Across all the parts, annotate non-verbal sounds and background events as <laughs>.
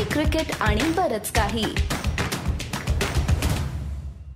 Hockey cricket आणि बरच काही.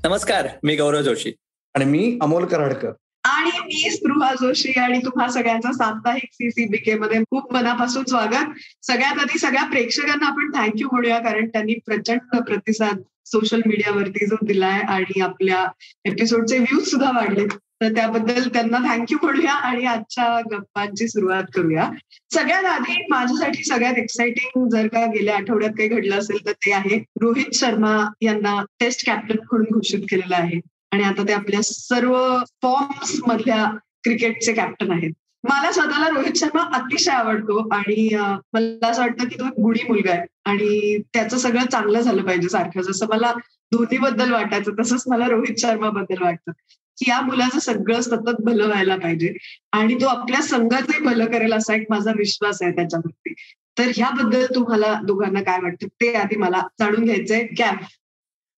नमस्कार मी गौरव जोशी. आणि मी अमोल कराडकर. आणि मी स्पृहा जोशी आणि तुम्हा सगळ्यांचं साप्ताहिक सीसीबीके मध्ये खूप मनापासून स्वागत. सगळ्यात आधी सगळ्या प्रेक्षकांना आपण थँक्यू म्हणूया कारण त्यांनी प्रचंड प्रतिसाद सोशल मीडियावरती जो दिलाय आणि आपल्या एपिसोडचे व्ह्यूज सुद्धा वाढले तर त्याबद्दल त्यांना थँक्यू म्हणूया आणि आजच्या गप्पांची सुरुवात करूया. सगळ्यात आधी माझ्यासाठी सगळ्यात एक्साइटिंग जर का गेल्या आठवड्यात काही घडलं असेल तर ते आहे रोहित शर्मा यांना टेस्ट कॅप्टन म्हणून घोषित केलेलं आहे. आणि आता ते आपल्या सर्व फॉर्म्स मधल्या क्रिकेटचे कॅप्टन आहेत. मला स्वतःला रोहित शर्मा अतिशय आवडतो आणि मला असं वाटतं की तो एक गुढी मुलगा आहे. आणि त्याचं सगळं चांगलं झालं पाहिजे सारखं. जसं मला धोनीबद्दल वाटायचं तसंच मला रोहित शर्मा बद्दल वाटतं. की या मुलाचं सगळं सतत भलं व्हायला पाहिजे. आणि तो आपल्या संघाचंही भलं करेल असा एक माझा विश्वास आहे त्याच्यावरती. तर ह्याबद्दल तुम्हाला दोघांना काय वाटतं? ते आधी मला जाणून घ्यायचंय. कॅम्प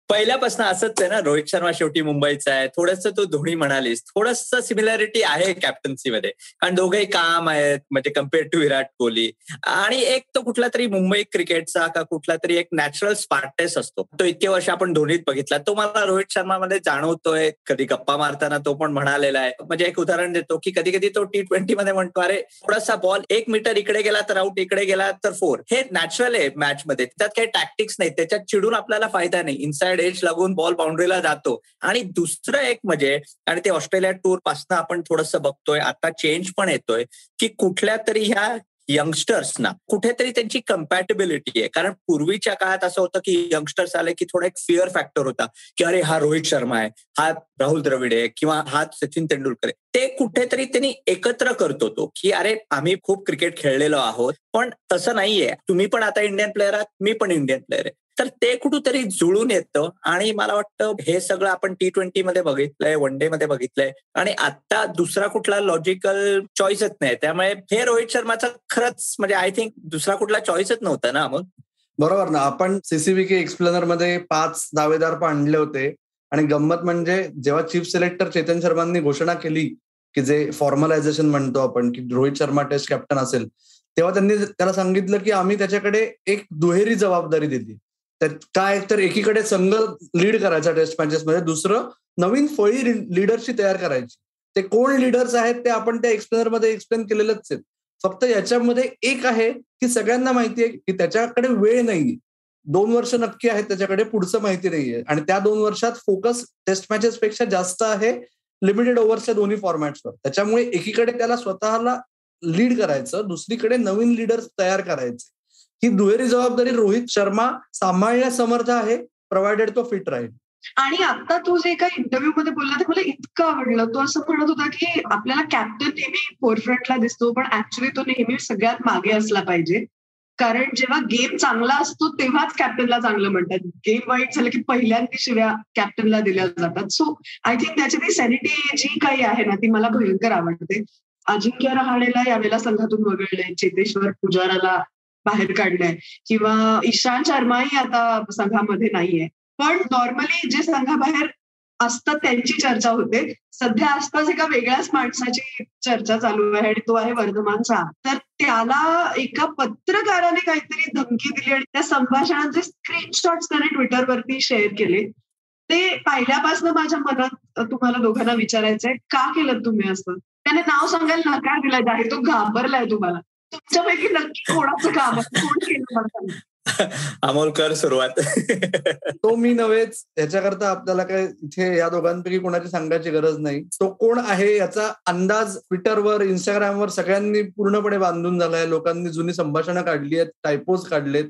पहिल्यापासून असंच आहे ना रोहित शर्मा शेवटी मुंबईचा आहे. थोडस तू धोनी म्हणालीस. थोडस सिमिलॅरिटी आहे कॅप्टन्सीमध्ये कारण दोघेही काम आहेत म्हणजे कंपेअर टू विराट कोहली. आणि एक तो कुठला तरी मुंबई क्रिकेटचा का कुठला तरी एक नॅचरल स्पार्टेस असतो. तो इतके वर्ष आपण धोनीत बघितला. तो मला रोहित शर्मामध्ये जाणवतोय. कधी गप्पा मारताना तो पण म्हणालेला आहे. म्हणजे एक उदाहरण देतो की कधी कधी तो टी ट्वेंटी मध्ये म्हणतो अरे थोडासा बॉल एक मीटर इकडे गेला तर आउट इकडे गेला तर फोर हे नॅचरल आहे मॅच मध्ये. त्यात काही टॅक्टिक्स नाही. त्याच्यात चिडून आपल्याला फायदा नाही. इनसाइड इनसाइड एज लागून बॉल बाउंड्रीला जातो. आणि दुसरं एक म्हणजे आणि ते ऑस्ट्रेलिया टूरपासून आपण थोडंसं बघतोय आता चेंज पण येतोय की कुठल्या तरी ह्या यंगस्टर्सना कुठेतरी त्यांची कम्पॅटेबिलिटी आहे. कारण पूर्वीच्या काळात असं होतं की यंगस्टर्स आले की थोडा एक फिअर फॅक्टर होता की अरे हा रोहित शर्मा आहे हा राहुल द्रविड आहे किंवा हा सचिन तेंडुलकर आहे. ते कुठेतरी त्यांनी एकत्र करतो तो की अरे आम्ही खूप क्रिकेट खेळलेलो आहोत पण तसं नाहीये. तुम्ही पण आता इंडियन प्लेअर आहात मी पण इंडियन प्लेअर आहे. तर ते कुठेतरी जुळून येतं. आणि मला वाटतं हे सगळं आपण टी ट्वेंटी मध्ये बघितलंय वन डे मध्ये बघितलंय. आणि आता दुसरा कुठला लॉजिकल चॉईसच नाही. त्यामुळे हे रोहित शर्माचा खरंच म्हणजे आय थिंक दुसरा कुठला चॉईसच नव्हता ना मग? बरोबर ना. आपण सीसीबी एक्सप्लेनरमध्ये पाच दावेदार पण आणले होते. आणि गंमत म्हणजे जेव्हा चीफ सिलेक्टर चेतन शर्मांनी घोषणा केली की जे फॉर्मलायझेशन म्हणतो आपण की रोहित शर्मा टेस्ट कॅप्टन असेल तेव्हा त्यांनी त्याला सांगितलं की आम्ही त्याच्याकडे एक दुहेरी जबाबदारी दिली काय तर एकीकडे संघ लीड करायचा टेस्ट मॅचेस मध्ये दुसरं नवीन फळी लिडरची तयार करायची. ते कोण लिडर्स आहेत ते आपण त्या एक्सप्लेनरमध्ये एक्सप्लेन केलेलंच आहेत. फक्त याच्यामध्ये एक आहे की सगळ्यांना माहिती आहे की त्याच्याकडे वेळ नाही दोन वर्ष नक्की आहेत त्याच्याकडे पुढचं माहिती नाहीये. आणि त्या दोन वर्षात फोकस टेस्ट मॅचेस पेक्षा जास्त आहे लिमिटेड ओव्हर्सच्या दोन्ही फॉर्मॅट्सवर त्याच्यामुळे एकीकडे त्याला स्वतःला लीड करायचं दुसरीकडे नवीन लीडर्स तयार करायचे. ही दुहेरी जबाबदारी रोहित शर्मा सांभाळण्यास समर्थ आहे प्रोव्हायडेड तो फिट राहील. आणि आता तो जे एका इंटरव्ह्यू मध्ये बोलला ते मला इतकं आवडलं. तो असं म्हणत होता की आपल्याला कॅप्टन नेहमी फोरफ्रंटला दिसतो पण ऍक्च्युली तो नेहमी सगळ्यात मागे असला पाहिजे. कारण जेव्हा गेम चांगला असतो तेव्हाच कॅप्टनला चांगलं म्हणतात. गेम वाईट झालं की पहिल्यांदा शिव्या कॅप्टनला दिल्या जातात. सो आय थिंक त्याची ती सॅनिटी जी काही आहे ना ती मला भयंकर आवडते. अजिंक्य रहाणेला यावेळेला संघातून वगळले चेतेश्वर पुजाराला बाहेर काढलंय किंवा ईशान शर्माही आता संघामध्ये नाहीये. पण नॉर्मली जे संघाबाहेर असतात त्यांची चर्चा होते. सध्या आसपास एका वेगळ्याच माणसाची चर्चा चालू आहे आणि तो आहे वर्धमानचा तर त्याला एका पत्रकाराने काहीतरी धमकी दिली आणि त्या संभाषणाचे स्क्रीनशॉट्स त्याने ट्विटरवरती शेअर केले. ते पाहिल्यापासून माझ्या मनात तुम्हाला दोघांना विचारायचंय का केलं तुम्ही असं? त्याने नाव सांगायला नकार दिला आहे तो घाबरलाय तुम्हाला. तुमच्यापैकी नक्की कोणाचं काम कोण केलं सुरुवात. तो मी नव्हेच. याच्याकरता आपल्याला काय इथे या दोघांपैकी कोणाची सांगायची गरज नाही. तो कोण आहे याचा अंदाज ट्विटरवर इंस्टाग्रामवर सगळ्यांनी पूर्णपणे बांधून झालाय. लोकांनी जुनी संभाषणं काढली आहेत टायपोज काढलेत.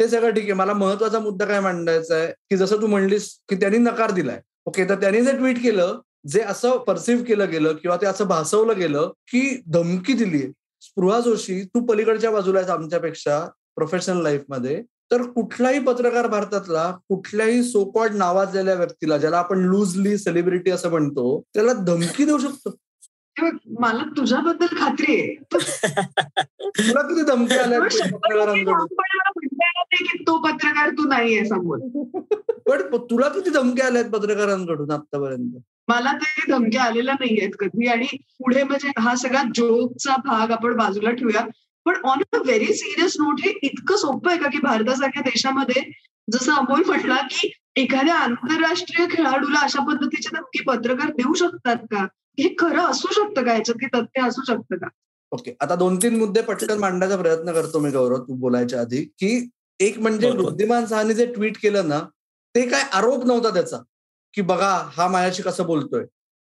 ते सगळं ठीक आहे. मला महत्त्वाचा मुद्दा काय मांडायचा आहे? की जसं तू म्हणलीस की त्यांनी नकार दिलाय. ओके तर त्यांनी जे ट्विट केलं जे असं परसिव्ह केलं गेलं किंवा ते असं भासवलं गेलं की धमकी दिली स्पृहा जोशी तू पलीकडच्या बाजूला आहेस आमच्यापेक्षा प्रोफेशनल लाईफमध्ये तर कुठलाही पत्रकार भारतातला कुठल्याही सोकॉड नावाजलेल्या व्यक्तीला ज्याला आपण लूजली सेलिब्रिटी असं म्हणतो त्याला धमकी देऊ शकतो. मला तुझ्याबद्दल खात्री आहे. तुला किती धमकी आल्या पत्रकारांकडून? की तो पत्रकार तू नाहीये समोर. पण तुला किती धमक्या आल्यात पत्रकारांकडून आतापर्यंत मला तरी धमक्या आलेल्या नाहीयेत कधी. आणि पुढे म्हणजे हा सगळा जोकचा भाग आपण बाजूला ठेवूया. पण on a very serious note हे इतकं सोपं आहे का की भारतासारख्या देशामध्ये जसं अमोल म्हटला की एखाद्या आंतरराष्ट्रीय खेळाडूला अशा पद्धतीचे धमकी पत्रकार देऊ शकतात का? हे खरं असू शकतं का याच्यात? की तथ्य असू शकतं का? ओके. आता दोन तीन मुद्दे पटकन मांडण्याचा प्रयत्न करतो मी गौरव तू बोलायच्या आधी की एक म्हणजे. वृद्धिमान सहानी जे ट्विट केलं ना ते काय आरोप नव्हता त्याचा. की बघा हा माझ्याशी कसं बोलतोय?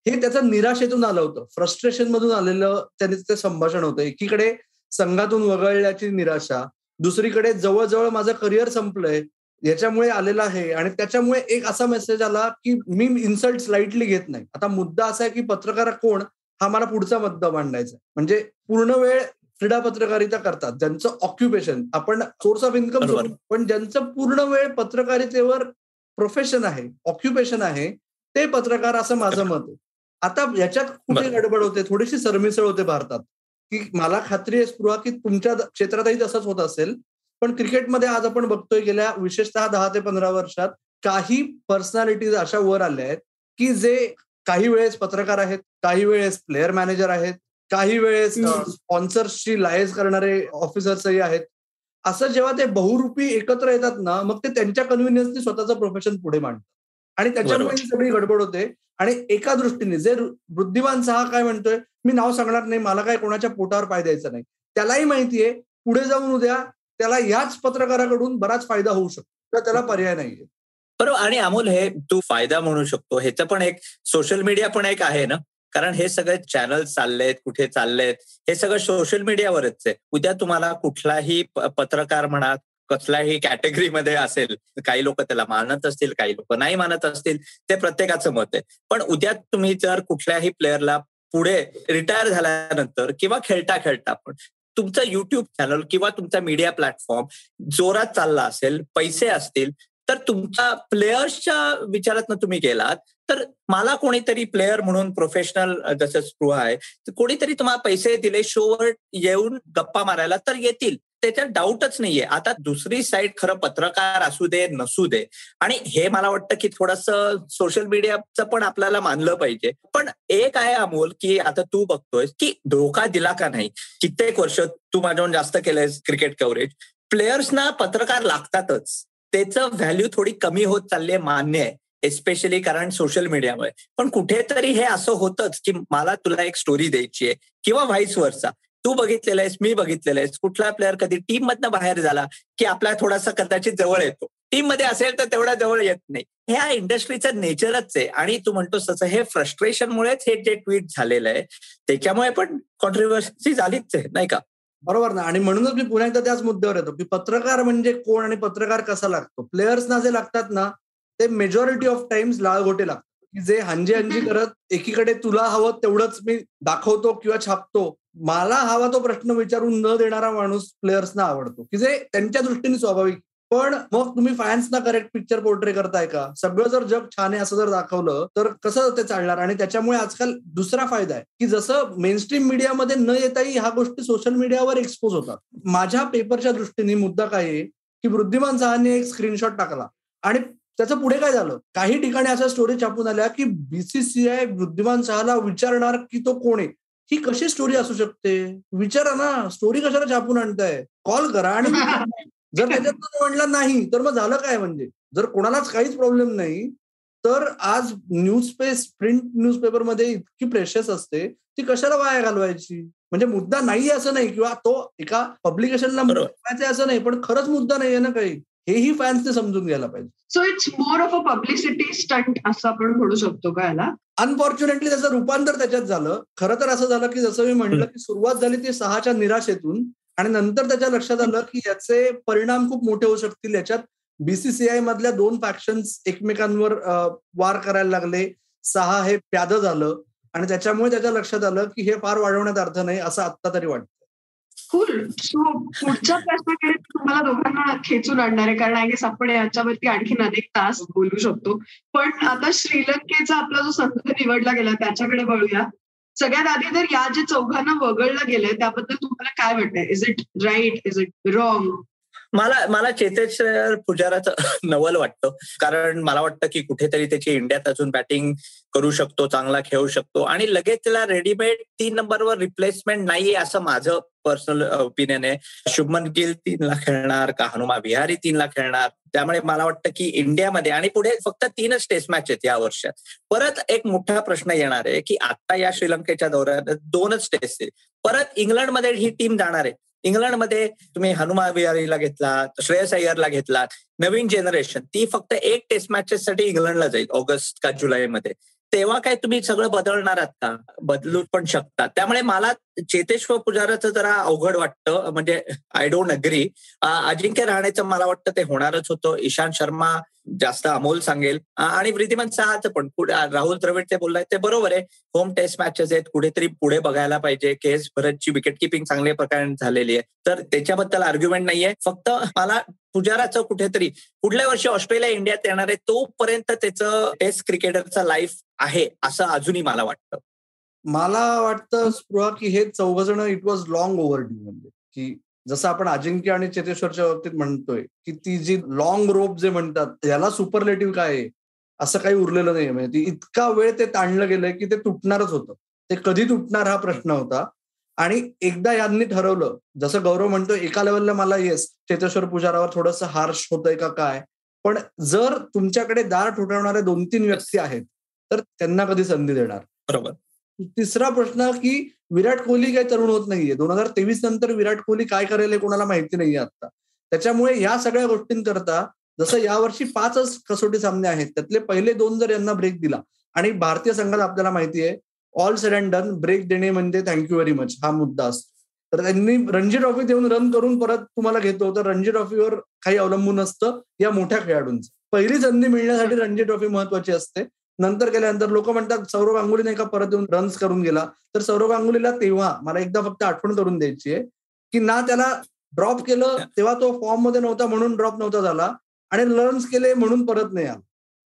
हे त्याचं निराशेतून आलं होतं. फ्रस्ट्रेशन मधून आलेलं त्याने ते संभाषण होतं. एकीकडे संघातून वगळल्याची निराशा दुसरीकडे जवळजवळ माझं करिअर संपलंय याच्यामुळे आलेला आहे आणि त्याच्यामुळे एक असा मेसेज आला की मी इन्सल्ट स्लाइटली घेत नाही. आता मुद्दा असा आहे की पत्रकार कोण? हा मला पुढचा मुद्दा मांडायचा. म्हणजे पूर्ण वेळ क्रीडा पत्रकारिता करतात. ज्यांचं ऑक्युपेशन आपण सोर्स ऑफ इन्कम. पण ज्यांचं पूर्ण वेळ पत्रकारितेवर प्रोफेशन आहे ऑक्युपेशन आहे ते पत्रकार असं माझं मत आहे आता याच्यात कुठे. गडबड होते थोडीशी सरमिसळ होते भारतात की मला खात्री आहे स्पृहा की तुमच्या क्षेत्रातही तसंच होत असेल पण क्रिकेटमध्ये आज आपण बघतोय गेल्या विशेषतः दहा ते पंधरा वर्षात काही पर्सनॅलिटीज अशा वर आल्या आहेत की जे काही वेळेस पत्रकार आहेत काही वेळेस प्लेअर मॅनेजर आहेत काही वेळेस. स्पॉन्सर्सची लायन्स करणारे ऑफिसर्सही आहेत असं जेव्हा ते बहुरूपी एकत्र येतात ना मग ते त्यांच्या कन्व्हिनियन्सनी स्वतःचं प्रोफेशन पुढे मांडतात. आणि त्याच्यामुळे. ही सगळी गडबड होते. आणि एका दृष्टीने जे वृ- बुद्धिमान सहा काय म्हणतोय मी नाव सांगणार नाही मला काय कोणाच्या पोटावर पाय द्यायचा नाही. त्यालाही माहितीये पुढे जाऊन उद्या त्याला याच पत्रकाराकडून बराच फायदा होऊ शकतो. तर त्याला पर्याय नाहीये. बरोबर. आणि अमोल हे तू फायदा म्हणू शकतो. ह्याचं पण एक सोशल मीडिया पण एक आहे ना? कारण हे सगळे चॅनल चाललेत कुठे चाललेत हे सगळं सोशल मीडियावरच आहे. उद्या तुम्हाला कुठलाही पत्रकार म्हणा कसल्याही कॅटेगरीमध्ये असेल काही लोक त्याला मानत असतील काही लोक नाही मानत असतील ते प्रत्येकाचं मत आहे. पण उद्या तुम्ही जर कुठल्याही प्लेअरला पुढे रिटायर झाल्यानंतर किंवा खेळता खेळता पण तुमचा युट्यूब चॅनल किंवा तुमचा मीडिया प्लॅटफॉर्म जोरात चालला असेल पैसे असतील तर तुमच्या प्लेयर्सच्या विचारात तुम्ही गेलात तर मला कोणीतरी प्लेअर म्हणून प्रोफेशनल जसं स्पृहा आहे तर कोणीतरी तुम्हाला पैसे दिले शोवर येऊन गप्पा मारायला तर येतील. त्याच्यात डाऊटच नाहीये. आता दुसरी साईड खरं पत्रकार असू दे नसू दे. आणि हे मला वाटतं की थोडस सोशल मीडियाचं पण आपल्याला मानलं पाहिजे. पण एक आहे अमोल की आता तू बघतोय की धोका दिला का नाही? कित्येक वर्ष तू माझ्याहून जास्त केलंयस क्रिकेट कव्हरेज. प्लेयर्सना पत्रकार लागतातच. त्याचं व्हॅल्यू थोडी कमी होत चालली आहे मान्य आहे. एस्पेशली कारण सोशल मीडियामुळे पण कुठेतरी हे असं होतंच की मला तुला एक स्टोरी द्यायची आहे किंवा व्हाईस वरचा तू बघितलेला आहेस मी बघितलेला आहेस. कुठला प्लेअर कधी टीम मधनं बाहेर झाला की आपला थोडासा कदाचित जवळ येतो. टीममध्ये असेल तर तेवढा जवळ येत नाही. ह्या इंडस्ट्रीचं नेचरच आहे. आणि तू म्हणतोस तसं हे फ्रस्ट्रेशनमुळेच हे जे ट्विट झालेलं आहे त्याच्यामुळे पण कॉन्ट्रोवर्सी झालीच आहे नाही का? बरोबर ना? आणि म्हणूनच मी पुन्हा एकदा त्याच मुद्द्यावर येतो की पत्रकार म्हणजे कोण आणि पत्रकार कसा लागतो? प्लेयर्सना जे लागतात ना ते मेजॉरिटी ऑफ टाइम्स लाळगोटे लागतात. की जे हंजी हंजी <laughs> करत एकीकडे तुला हवं तेवढंच मी दाखवतो किंवा छापतो. मला हवा तो प्रश्न विचारून न देणारा माणूस प्लेयर्सना आवडतो. की जे त्यांच्या दृष्टीने स्वाभाविक पण मग तुम्ही फॅन्सना करेक्ट पिक्चर पोर्ट्रे करताय का? सगळं जर जग छान आहे असं जर दाखवलं तर कसं ते चालणार? आणि त्याच्यामुळे आजकाल दुसरा फायदा आहे की जसं मेनस्ट्रीम मीडियामध्ये न येताही ह्या गोष्टी सोशल मीडियावर एक्सपोज होतात. माझ्या पेपरच्या दृष्टीने मुद्दा काय आहे की वृद्धिमान सहाने एक स्क्रीनशॉट टाकला. आणि त्याचं पुढे काय झालं? काही ठिकाणी अशा स्टोरी छापून आल्या की बीसीसीआय वृद्धिमान सहाला विचारणार की तो कोण आहे? ही कशी स्टोरी असू शकते? विचारा ना स्टोरी कशाला छापून आणताय? कॉल करा आणि <laughs> जर त्याच्यात म्हणलं नाही तर मग झालं काय म्हणजे? जर कोणालाच काहीच प्रॉब्लेम नाही तर आज न्यूज पेस प्रिंट न्यूजपेपरमध्ये इतकी प्रेशस असते ती कशाला वाया घालवायची? म्हणजे मुद्दा नाही असं नाही किंवा तो एका पब्लिकेशनला. असं नाही पण खरंच मुद्दा नाहीये ना काही. हेही फॅन्सने समजून घ्यायला पाहिजे. So it's more of a publicity stunt असं आपण म्हणू शकतो का याला? अनफॉर्च्युनेटली त्याचं रूपांतर त्याच्यात झालं. खरं तर असं झालं की जसं मी म्हणलं की सुरुवात झाली ती सहाच्या निराशेतून. आणि नंतर त्याच्या लक्षात आलं की याचे परिणाम खूप मोठे होऊ शकतील. याच्यात बीसीसीआय मधल्या दोन फॅक्शन्स एकमेकांवर वार करायला लागले. सहा हे प्याद झालं. आणि त्याच्यामुळे त्याच्या लक्षात आलं की हे फार वाढवण्यात अर्थ नाही असं आत्ता तरी वाटतं. कुल सो पुढच्या प्रश्नाकडे तुम्हाला दोघांना खेचून आणणार आहे. कारण आय गेस आपण याच्यावरती आणखीन अनेक तास बोलू शकतो. पण आता श्रीलंकेचा आपला जो संघ निवडला गेला त्याच्याकडे वळूया सगळ्यात आधी तर या जे चौघांना वगळलं गेलंय त्याबद्दल तुम्हाला काय वाटतंय? Is it right is it wrong मला मला चेतेश्वर पुजाराचं <laughs> नवल वाटतं. कारण मला वाटतं की कुठेतरी त्याची इंडियात अजून बॅटिंग करू शकतो चांगला खेळू शकतो. आणि लगेच त्याला रेडीमेड तीन नंबरवर रिप्लेसमेंट नाहीये असं माझं पर्सनल ओपिनियन आहे. शुभमन गिल तीनला खेळणार का हनुमा विहारी तीनला खेळणार? त्यामुळे मला वाटतं की इंडियामध्ये आणि पुढे फक्त तीनच टेस्ट मॅच आहेत या वर्षात. परत एक मोठा प्रश्न येणार आहे की आता या श्रीलंकेच्या दौऱ्यात दोनच टेस्ट आहेत. परत इंग्लंडमध्ये ही टीम जाणार आहे. इंग्लंडमध्ये तुम्ही हनुमा विहारीला घेतला श्रेयस अय्यरला घेतला नवीन जनरेशन ती फक्त एक टेस्ट मॅचेससाठी इंग्लंडला जाईल ऑगस्ट का जुलैमध्ये. तेव्हा काय तुम्ही सगळं बदलणार आहात का? बदलू पण शकता. त्यामुळे मला चेतेश्वर पुजाराचं जरा अवघड वाटतं. म्हणजे आय डोंट अग्री अजिंक्य राहण्याचं मला वाटतं ते होणारच होतं. ईशांत शर्मा जास्त अमोल सांगेल. आणि वृद्धिमान सहाचं पण. पुढे राहुल द्रविड ते बोललाय ते बरोबर आहे. होम टेस्ट मॅचेस आहेत. कुठेतरी पुढे बघायला पाहिजे. के एस भरतची विकेट किपिंग चांगल्या प्रकारे झालेली आहे. तर त्याच्याबद्दल आर्ग्युमेंट नाहीये. फक्त मला पुजाराचं कुठेतरी पुढल्या वर्षी ऑस्ट्रेलिया इंडियात येणार आहे तोपर्यंत त्याचं टेस्ट क्रिकेटरचा लाईफ आहे असं अजूनही मला वाटतं. मला वाटतं स्पृहा की हे चौघ जण it was long overdue म्हणजे. की जसं आपण अजिंक्य आणि चेतेश्वरच्या बाबतीत म्हणतोय की ती जी लॉंग रोप जे म्हणतात याला सुपरलेटिव्ह काय आहे? असं काही उरलेलं नाही म्हणजे ती इतका वेळ ते ताणलं गेलंय की ते तुटणारच होतं. ते कधी तुटणार हा प्रश्न होता. आणि एकदा यांनी ठरवलं जसं गौरव म्हणतो एका लेवलला मला येस चेतेश्वर पुजारावर थोडंसं हार्श होतंय का काय? पण जर तुमच्याकडे दार ठोठवणारे दोन तीन व्यक्ती आहेत तर त्यांना कधी संधी देणार? बरोबर. तिसरा प्रश्न की विराट कोहली काही तरुण होत नाहीये. दोन हजार तेवीस नंतर विराट कोहली काय करेल हे कोणाला माहिती नाहीये आता. त्याच्यामुळे या सगळ्या गोष्टींकरता जसं यावर्षी पाचच कसोटी सामने आहेत त्यातले पहिले दोन जर यांना ब्रेक दिला आणि भारतीय संघात आपल्याला माहिती आहे all said and done break देणे म्हणजे थँक्यू व्हेरी मच हा मुद्दा असतो. तर त्यांनी रणजी ट्रॉफी देऊन रन करून परत तुम्हाला घेतो तर रणजी ट्रॉफीवर काही अवलंबून असतं या मोठ्या खेळाडूंचं. पहिली संधी मिळण्यासाठी रणजी ट्रॉफी महत्वाची असते. नंतर गेल्यानंतर लोक म्हणतात सौरव गांगुलीने का परत येऊन रन्स करून गेला? तर सौरव गांगुलीला तेव्हा मला एकदा फक्त आठवण करून द्यायची आहे की ना त्याला ड्रॉप केलं तेव्हा तो फॉर्ममध्ये नव्हता म्हणून ड्रॉप नव्हता झाला आणि रन्स केले म्हणून परत नाही आला.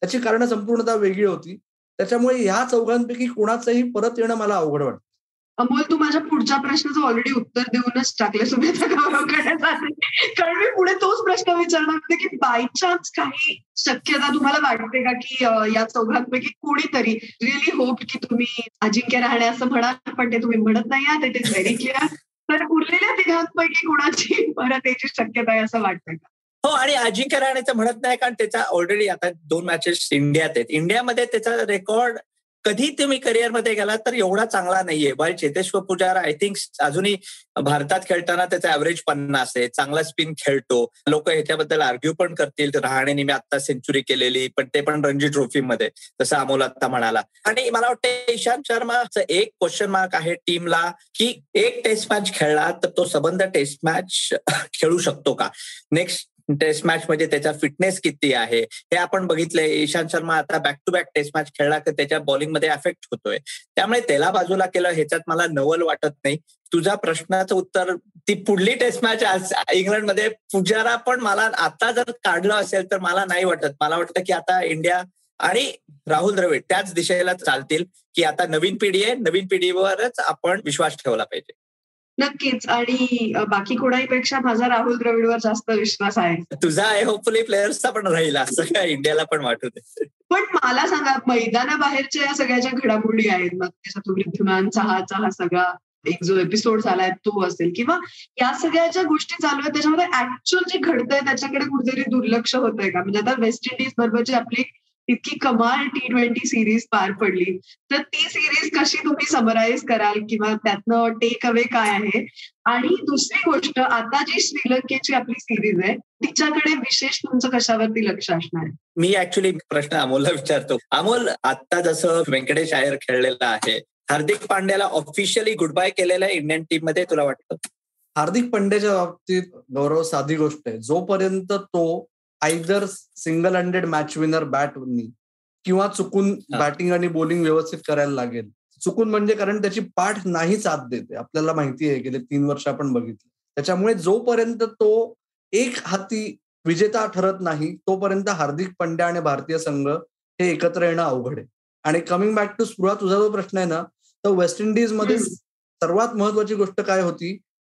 त्याची कारण संपूर्णतः वेगळी होती. त्याच्यामुळे ह्या चौघांपैकी कुणाचंही परत येणं मला अवघड वाटतं. अमोल तू माझ्या पुढच्या प्रश्नाचं ऑलरेडी उत्तर देऊनच टाकले सुमेचा गौरव करण्यासाठी. कारण मी पुढे तोच प्रश्न विचारणार होते की बाय चान्स काही शक्यता तुम्हाला वाटते का की या चौघांपैकी कोणीतरी रिअली होप की तुम्ही अजिंक्य राहणे असं म्हणाल पण ते तुम्ही म्हणत नाही आहात इट इज व्हेरी क्लिअर तर उरलेल्या तिघांपैकी कोणाची परत याची शक्यता आहे असं वाटतं का? हो आणि अजिंक्य राहण्याचं म्हणत नाही कारण त्याचा ऑलरेडी आता दोन मॅचेस इंडियात आहेत. इंडियामध्ये त्याचा रेकॉर्ड कधी तुम्ही करिअरमध्ये गेलात तर एवढा चांगला नाहीये. By Cheteshwar Pujara I think अजूनही भारतात खेळताना त्याचा ऍव्हरेज पन्नास आहे. चांगला स्पिन खेळतो. लोक ह्याच्याबद्दल आर्ग्यू पण करतील. राहणेने मी आता सेंचुरी केलेली पण ते पण रणजी ट्रॉफीमध्ये जसं अमोल आत्ता म्हणाला. आणि मला वाटतं इशांत शर्माचं एक क्वेश्चन मार्क आहे टीमला की एक टेस्ट मॅच खेळला तर तो संबंध टेस्ट मॅच खेळू शकतो का? नेक्स्ट टेस्ट मॅच मध्ये त्याचा फिटनेस किती आहे? हे आपण बघितलंय. ईशांत शर्मा आता back to back test match खेळला तर त्याच्या बॉलिंगमध्ये अफेक्ट होतोय. त्यामुळे त्याला बाजूला केलं ह्याच्यात मला नवल वाटत नाही. तुझ्या प्रश्नाचं उत्तर ती पुढली टेस्ट मॅच आज इंग्लंडमध्ये पुजारा पण मला आता जर काढलं असेल तर मला नाही वाटत. मला वाटतं की आता इंडिया आणि राहुल द्रविड त्याच दिशेला चालतील की आता नवीन पिढी आहे. नवीन पिढीवरच आपण विश्वास ठेवला पाहिजे. नक्कीच. आणि बाकी कोणाहीपेक्षा माझा राहुल द्रविडवर जास्त विश्वास आहे. तुझा आहे होपफुली प्लेयर्सचा पण राहील. असं काय इंडियाला पण वाटू दे. पण मला सांगा मैदानाबाहेरच्या या सगळ्या ज्या घडामोडी आहेत मग त्याचा तो वृद्धिमान चहाचा हा सगळा एक जो एपिसोड झालाय तो असेल. किंवा या सगळ्या ज्या गोष्टी चालू आहेत त्याच्यामध्ये ऍक्च्युअल जे घडतंय त्याच्याकडे कुठेतरी दुर्लक्ष होत आहे का? म्हणजे आता वेस्ट इंडिज बरोबरची आपली इतकी कमाल टी ट्वेंटी सिरीज पार पडली. तर ती सिरीज कशी तुम्ही समराईज कराल किंवा त्यातनं टेक अवे काय आहे? आणि दुसरी गोष्ट आता जी श्रीलंकेची आपली सिरीज आहे तिच्याकडे विशेष तुमचं कशावरती लक्ष असणार? आहे मी ऍक्च्युली प्रश्न अमोलला विचारतो. अमोल आता जसं व्यंकटेश आयर खेळलेला आहे हार्दिक पांड्याला ऑफिशियली गुड बाय केलेलं आहे इंडियन टीममध्ये तुला वाटतं? हार्दिक पांड्याच्या बाबतीत गौरव साधी गोष्ट आहे. जोपर्यंत तो either single handed match winner bat किंवा चुकून बॅटिंग आणि बॉलिंग व्यवस्थित करायला लागेल. चुकून म्हणजे कारण त्याची पाठ नाही साथ देते. आपल्याला माहिती आहे गेले तीन वर्ष आपण बघितलं. त्याच्यामुळे जोपर्यंत तो एक हाती विजेता ठरत नाही तोपर्यंत हार्दिक पंड्या आणि भारतीय संघ हे एकत्र येणं अवघड आहे. आणि कमिंग बॅक टू स्पृहा तुझा जो प्रश्न आहे ना तर वेस्ट इंडिजमध्ये सर्वात महत्वाची गोष्ट काय होती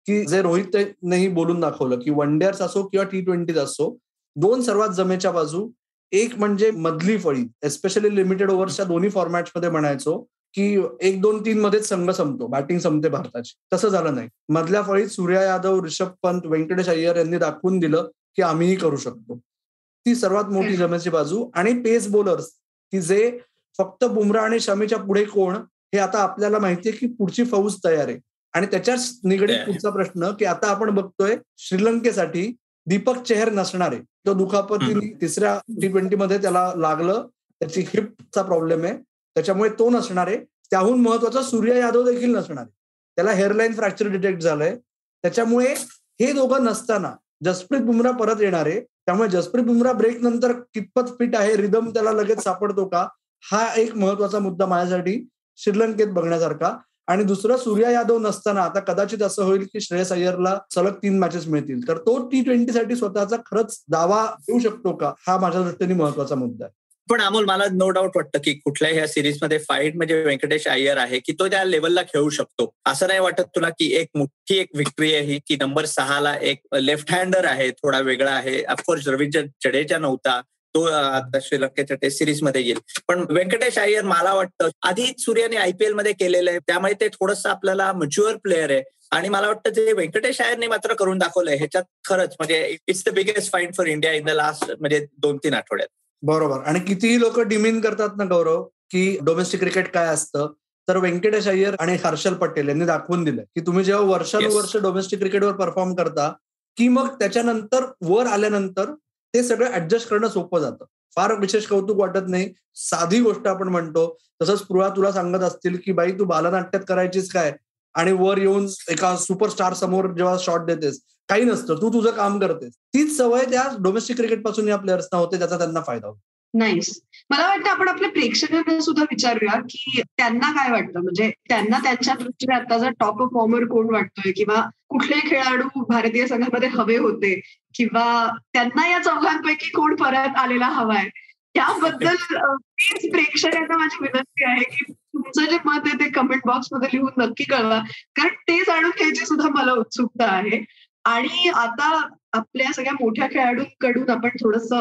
की जे रोहितनेही बोलून दाखवलं की वन डेअर्स असो किंवा टी ट्वेंटीज असो दोन सर्वात जमेच्या बाजू एक म्हणजे मधली फळी एस्पेशली लिमिटेड ओव्हर्सच्या दोन्ही फॉर्मॅट्समध्ये म्हणायचो की एक दोन तीन मध्येच संघ संपतो बॅटिंग संपते भारताची. तसं झालं नाही. मधल्या फळीत सूर्या यादव ऋषभ पंत व्यंकटेश अय्यर यांनी दाखवून दिलं की आम्हीही करू शकतो. ती सर्वात मोठी जमेची बाजू आणि पेस बॉलर्स की जे फक्त बुमरा आणि शमीच्या पुढे कोण हे आता आपल्याला माहितीये की पुढची फौज तयार आहे. आणि त्याच्याच निगडीत पुढचा प्रश्न की आता आपण बघतोय श्रीलंकेसाठी दीपक चेहर नसणार. आहे तो दुखापतीने तिसऱ्या टी ट्वेंटी मध्ये त्याला लागलं. त्याची हिपचा प्रॉब्लेम आहे. त्याच्यामुळे तो नसणार. आहे त्याहून महत्त्वाचा सूर्य यादव देखील नसणार. आहे त्याला हेअरलाईन फ्रॅक्चर डिटेक्ट झालंय. त्याच्यामुळे हे दोघं नसताना जसप्रीत बुमरा परत येणार. आहे त्यामुळे जसप्रीत बुमरा ब्रेक नंतर कितपत फिट आहे रिदम त्याला लगेच सापडतो का? हा एक महत्त्वाचा मुद्दा माझ्यासाठी श्रीलंकेत बघण्यासारखा. आणि दुसरं सूर्या यादव नसताना आता कदाचित असं होईल की श्रेयस अय्यरला सलग तीन मॅचेस मिळतील. तर तो टी ट्वेंटीसाठी स्वतःचा खरंच दावा देऊ शकतो का? हा माझ्या दृष्टीने महत्त्वाचा मुद्दा आहे. पण अमोल मला नो डाऊट वाटतं की कुठल्याही ह्या सिरीजमध्ये फाईट म्हणजे व्यंकटेश अय्यर आहे की तो त्या लेवलला खेळू शकतो. असं नाही वाटत तुला की एक मोठी एक विक्ट्री आहे ही की नंबर सहाला एक लेफ्ट हँडर आहे थोडा वेगळा आहे. ऑफकोर्स रवींद्र जडेजा नव्हता. तो आता श्रीलंकेच्या टेस्ट सिरीजमध्ये येईल. पण व्यंकटेश अय्यर मला वाटतं आधीच सूर्याने आयपीएलमध्ये केलेलं आहे. त्यामुळे ते थोडंसं आपल्याला मच्युअर प्लेअर आहे. आणि मला वाटतं जे व्यंकटेश अय्यरने मात्र करून दाखवलंय ह्याच्यात खरंच म्हणजे it's the biggest fight for India in the last म्हणजे दोन तीन आठवड्यात. बरोबर. आणि कितीही लोक डिमिन करतात ना गौरव की डोमेस्टिक क्रिकेट काय असतं तर व्यंकटेश अय्यर आणि हर्षल पटेल यांनी दाखवून दिलं की तुम्ही जेव्हा वर्षानुवर्ष डोमेस्टिक क्रिकेटवर परफॉर्म करता की मग त्याच्यानंतर वर आल्यानंतर ते सगळं ऍडजस्ट करणं सोपं जातं. फार विशेष कौतुक वाटत नाही. साधी गोष्ट आपण म्हणतो. तसंच स्पृहा तुला सांगत असतील की बाई तू बालनाट्यात करायचीच काय? आणि वर येऊन एका सुपरस्टार समोर जेव्हा शॉट देतेस काही नसतं. तू तुझं काम करतेस. तीच सवय त्या डोमेस्टिक क्रिकेटपासून या प्लेयर्सना होते त्याचा त्यांना फायदा होतो. नाईस मला वाटतं आपण आपल्या प्रेक्षकांना सुद्धा विचारूया की त्यांना काय वाटतं? म्हणजे त्यांना त्यांच्या दृष्टीने आताचा टॉप परफॉर्मर कोण वाटतोय किंवा कुठले खेळाडू भारतीय संघामध्ये हवे होते किंवा त्यांना या चौघांपैकी कोण परत आलेला हवाय? त्याबद्दल प्लीज प्रेक्षकांना माझी विनंती आहे की तुमचं जे मत आहे ते कमेंट बॉक्समध्ये लिहून नक्की कळवा. कारण ते जाणून घ्यायची सुद्धा मला उत्सुकता आहे. आणि आता आपल्या सगळ्या मोठ्या खेळाडूंकडून आपण थोडस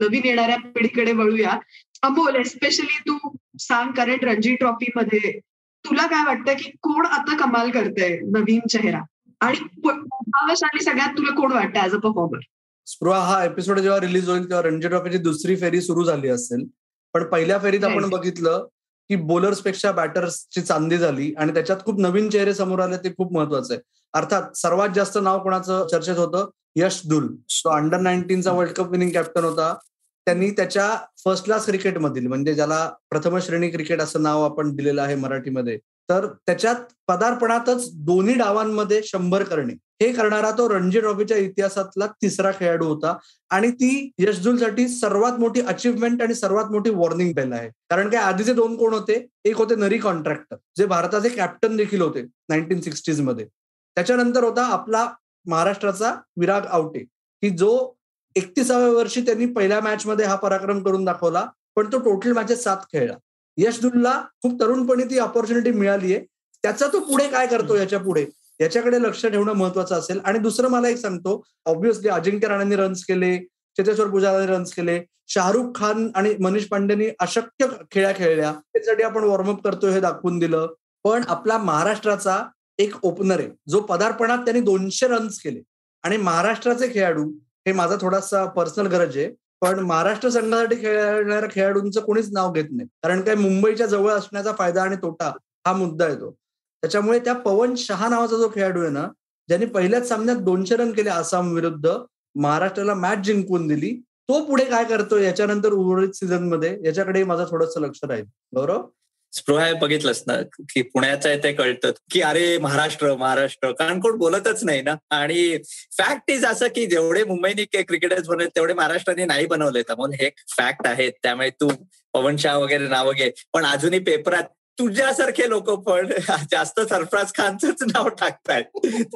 नवीन येणाऱ्या पिढीकडे वळूया. अमोल एस्पेशली तू सांग कारण रणजी ट्रॉफी मध्ये तुला काय वाटतं की कोण आता कमाल करतंय नवीन चेहरा? आणि सगळ्यात तुला कोण वाटतं ऍज अ परफॉर्मर स्पृहा हा एपिसोड जेव्हा रिलीज होईल तेव्हा रणजी ट्रॉफीची दुसरी फेरी सुरू झाली असेल. पण पहिल्या फेरीत आपण बघितलं की बॉलर्सपेक्षा बॅटर्सची चांदी झाली आणि त्याच्यात खूप नवीन चेहरे समोर आले ते खूप महत्वाचं आहे. अर्थात सर्वात जास्त नाव कोणाचं चर्चेत होतं? यश दुल. तो अंडर नाईन्टीनचा वर्ल्ड कप विनिंग कॅप्टन होता. त्यांनी त्याच्या फर्स्ट क्लास क्रिकेटमधील म्हणजे ज्याला प्रथम श्रेणी क्रिकेट असं नाव आपण दिलेलं आहे मराठीमध्ये तर त्याच्यात पदार्पणातच दोन्ही डावांमध्ये शंभर करणे. हे करणारा तो रणजी ट्रॉफीच्या इतिहासातला तिसरा खेळाडू होता. आणि ती यशदुलसाठी सर्वात मोठी अचिव्हमेंट आणि सर्वात मोठी वॉर्निंग बेल आहे. कारण काय आधीचे दोन कोण होते? एक होते नरी कॉन्ट्रॅक्टर जे भारताचे कॅप्टन देखील होते नाईन्टीन सिक्स्टीजमध्ये. त्याच्यानंतर होता आपला महाराष्ट्राचा विराग आवटे. की जो एकतीसाव्या वर्षी त्यांनी पहिल्या मॅच मध्ये हा पराक्रम करून दाखवला पण तो टोटल मॅचेस सात खेळला. यशदुलला खूप तरुणपणी ती ऑपॉर्च्युनिटी मिळाली आहे त्याचा तो पुढे काय करतो याच्यापुढे? याच्याकडे लक्ष ठेवणं महत्वाचं असेल. आणि दुसरं मला एक सांगतो ऑब्व्हियसली अजिंक्य राणांनी रन्स केले चेतेश्वर पुजारांनी रन्स केले शाहरुख खान आणि मनीष पांडेनी अशक्य खेळ्या खेळल्या. त्यासाठी आपण वॉर्मअप करतो हे दाखवून दिलं. पण आपला महाराष्ट्राचा एक ओपनर आहे. जो पदार्पणात त्यांनी दोनशे रन्स केले. आणि महाराष्ट्राचे खेळाडू हे माझा थोडासा पर्सनल गरज आहे पण महाराष्ट्र संघासाठी खेळणाऱ्या खेळाडूंचं कोणीच नाव घेत नाही. कारण काय मुंबईच्या जवळ असण्याचा फायदा आणि तोटा हा मुद्दा येतो त्याच्यामुळे त्या पवन शहा नावाचा जो खेळाडू आहे ना ज्यांनी पहिल्याच सामन्यात दोनशे रन केले आसाम विरुद्ध महाराष्ट्राला मॅच जिंकून दिली तो पुढे काय करतो याच्यानंतर उर्वरित सीझनमध्ये याच्याकडे माझं थोडंसं लक्ष राहील. बरोबर? स्पृहा बघितलंच ना की पुण्याचं आहे ते कळतं की अरे महाराष्ट्र महाराष्ट्र. कारण कोण बोलतच नाही ना. आणि फॅक्ट इज असं की जेवढे मुंबईने क्रिकेटर्स बनवले तेवढे महाराष्ट्राने नाही बनवले. म्हणून हे फॅक्ट आहेत त्यामुळे तू पवन शाह वगैरे नावं घे. पण अजूनही पेपरात तुझ्यासारखे लोक पण जास्त सरफराज खानचंच नाव टाकतायत.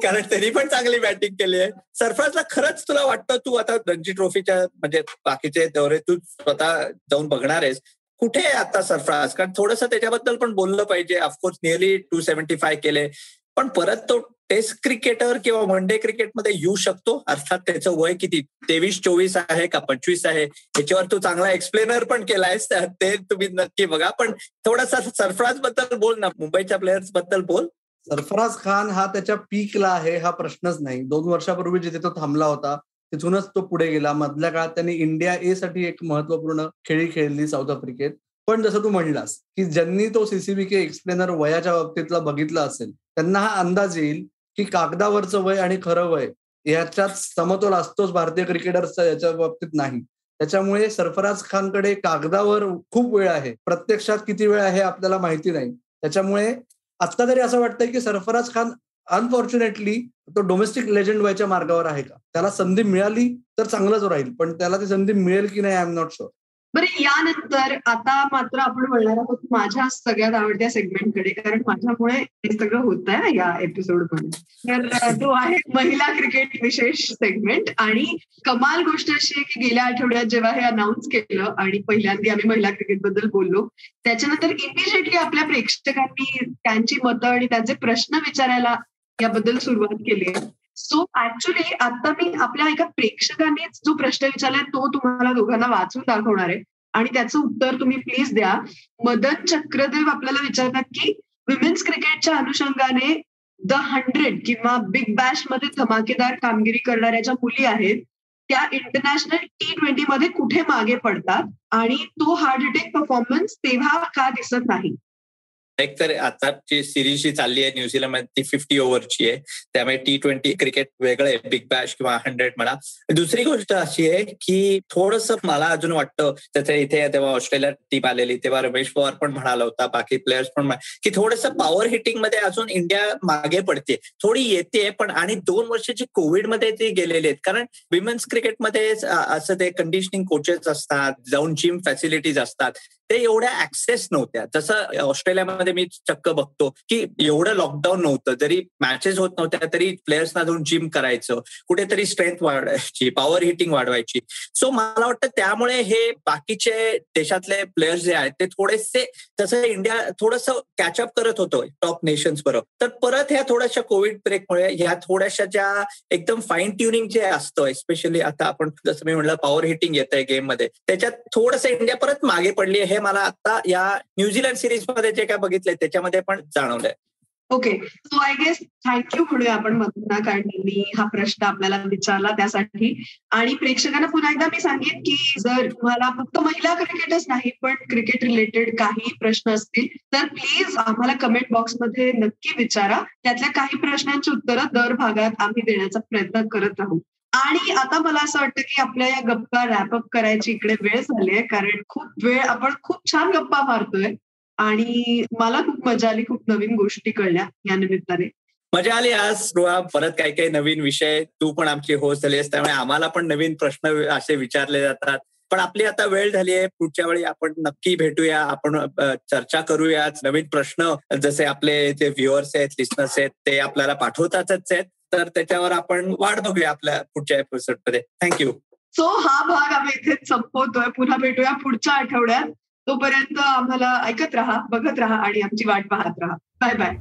कारण त्यांनी पण चांगली बॅटिंग केली आहे. सरफराजला खरंच तुला वाटतं तू आता रणजी ट्रॉफीच्या म्हणजे बाकीचे दौरे तू स्वतः जाऊन बघणार आहेस. कुठे आहे आता सरफराज? कारण थोडंसं त्याच्याबद्दल पण बोललं पाहिजे. Of course nearly two seventy five केले. पण परत तो टेस्ट क्रिकेटर किंवा वन डे क्रिकेटमध्ये येऊ शकतो. अर्थात त्याचं वय किती? तेवीस चोवीस आहे का पंचवीस आहे? ह्याच्यावर तू चांगला एक्सप्लेनर पण केलाय ते तुम्ही नक्की बघा. पण थोडासा सरफराजबद्दल बोल ना. मुंबईच्या प्लेयर्सबद्दल बोल. सरफराज खान हा त्याच्या पीकला आहे. हा प्रश्नच नाही. दोन वर्षापूर्वी जिथे तो थांबला होता तिथूनच तो पुढे गेला. मधल्या काळात त्यांनी इंडिया ए साठी एक महत्त्वपूर्ण खेळी खेळली साऊथ आफ्रिकेत पण जसं तू म्हणलास की ज्यांनी तो सीसीबी के एक्सप्लेनर वयाच्या बाबतीतला बघितला असेल त्यांना हा अंदाज येईल की कागदावरचं वय आणि खरं वय याच्यात समतोल असतोच भारतीय क्रिकेटर्सचा याच्या बाबतीत नाही. त्याच्यामुळे सरफराज खानकडे कागदावर खूप वेळ आहे. प्रत्यक्षात किती वेळ आहे आपल्याला माहिती नाही. त्याच्यामुळे आता तरी असं वाटतंय की सरफराज खान अनफॉर्च्युनेटली तो डोमेस्टिक लेजंड व्हायच्या मार्गावर आहे का? त्याला संधी मिळाली तर चांगलंच राहील पण त्याला ती संधी मिळेल की नाही आय एम नॉट शुअर बरं यानंतर आता मात्र आपण बोलणार आहोत माझ्या सगळ्यात आवडत्या सेगमेंटकडे कारण माझ्यामुळे हे सगळं होत आहे या एपिसोडमध्ये. तर तो आहे महिला क्रिकेट विशेष सेगमेंट आणि कमाल गोष्ट अशी आहे की गेल्या आठवड्यात जेव्हा हे अनाऊन्स केलं आणि पहिल्यांदा आम्ही महिला क्रिकेटबद्दल बोललो त्याच्यानंतर इमिजिएटली आपल्या प्रेक्षकांनी त्यांची मतं आणि त्यांचे प्रश्न विचारायला याबद्दल सुरुवात केली आहे. सो ऍक्च्युली आता मी आपल्या एका प्रेक्षकांनीच जो प्रश्न विचारलाय तो तुम्हाला दोघांना वाचून दाखवणार आहे. आणि त्याचं उत्तर तुम्ही प्लीज द्या. मदन चक्रदेव आपल्याला विचारतात की विमेन्स क्रिकेटच्या अनुषंगाने द हंड्रेड किंवा बिग बॅशमध्ये धमाकेदार कामगिरी करणाऱ्या ज्या मुली आहेत त्या इंटरनॅशनल टी ट्वेंटी मध्ये कुठे मागे पडतात? आणि तो हार्ट अटॅक परफॉर्मन्स तेव्हा का दिसत नाही? एक तर आताची सिरीज जी चालली आहे न्यूझीलंड ती फिफ्टी ओव्हरची आहे. त्यामुळे टी ट्वेंटी क्रिकेट वेगळं आहे बिग बॅश किंवा हंड्रेड म्हणा. दुसरी गोष्ट अशी आहे की थोडस मला अजून वाटतं त्याच्या इथे तेव्हा ऑस्ट्रेलिया टीम आलेली तेव्हा रमेश पवार पण म्हणाला होता बाकी प्लेयर्स पण की थोडस पॉवर हिटिंगमध्ये अजून इंडिया मागे पडते थोडी येते पण आणि दोन वर्षाची कोविडमध्ये ते गेलेले आहेत कारण विमेन्स क्रिकेटमध्ये असं ते कंडिशनिंग कोचेस असतात जाऊन जिम फॅसिलिटीज असतात ते एवढ्या ऍक्सेस नव्हत्या. जसं ऑस्ट्रेलियामध्ये मी चक्क बघतो की एवढं लॉकडाऊन नव्हतं. जरी मॅचेस होत नव्हत्या तरी प्लेयर्सना जाऊन जिम करायचं. कुठेतरी स्ट्रेंथ वाढवायची पॉवर हिटिंग वाढवायची. सो मला वाटतं त्यामुळे हे बाकीचे देशातले प्लेयर्स जे आहेत ते थोडेसे जसं इंडिया थोडस कॅचअप करत होतो टॉप नेशन्स बरोबर. तर परत ह्या थोड्याशा कोविड ब्रेकमुळे ह्या थोड्याशा ज्या एकदम फाईन ट्युनिंग जे असतं एस्पेशली आता आपण जसं मी म्हणलं पॉवर हिटिंग येत आहे गेममध्ये त्याच्यात थोडंसं इंडिया परत मागे पडली हे म्हणजे मला आता या न्यूझीलंड सिरीजमध्ये जे काय बघितलंय त्याच्यामध्ये पण जाणवलंय. Okay so I guess thank you म्हणूया आपण मधुना कारण हा प्रश्न आपल्याला विचारला त्यासाठी. आणि प्रेक्षकांना पुन्हा एकदा मी सांगेन की जर तुम्हाला फक्त महिला क्रिकेटच नाही पण क्रिकेट रिलेटेड काही प्रश्न असतील तर प्लीज आम्हाला कमेंट बॉक्समध्ये नक्की विचारा. त्यातल्या काही प्रश्नांची उत्तरं दर भागात आम्ही देण्याचा प्रयत्न करत राहू. आणि आता मला असं वाटतं की आपल्या या गप्पा रॅपअप करायची इकडे वेळ झाली आहे कारण खूप वेळ आपण खूप छान गप्पा मारतोय. आणि मला खूप मजा आली खूप नवीन गोष्टी कळल्या या निमित्ताने. मजा आली आज परत काही काही नवीन विषय. तू पण आमची होस्ट आहेस त्यामुळे आम्हाला पण नवीन प्रश्न असे विचारले जातात. पण आपली आता वेळ झाली आहे. पुढच्या वेळी आपण नक्की भेटूया. आपण चर्चा करूया. नवीन प्रश्न जसे आपले जे व्ह्युअर्स आहेत लिस्नर्स आहेत ते आपल्याला पाठवतातच आहेत. तर त्याच्यावर आपण वाट बघूया आपल्या पुढच्या एपिसोडमध्ये. थँक्यू सो हा भाग आम्ही इथेच संपवतोय. पुन्हा भेटूया पुढच्या आठवड्यात. तोपर्यंत आम्हाला ऐकत राहा बघत राहा आणि आमची वाट पाहत राहा. Bye bye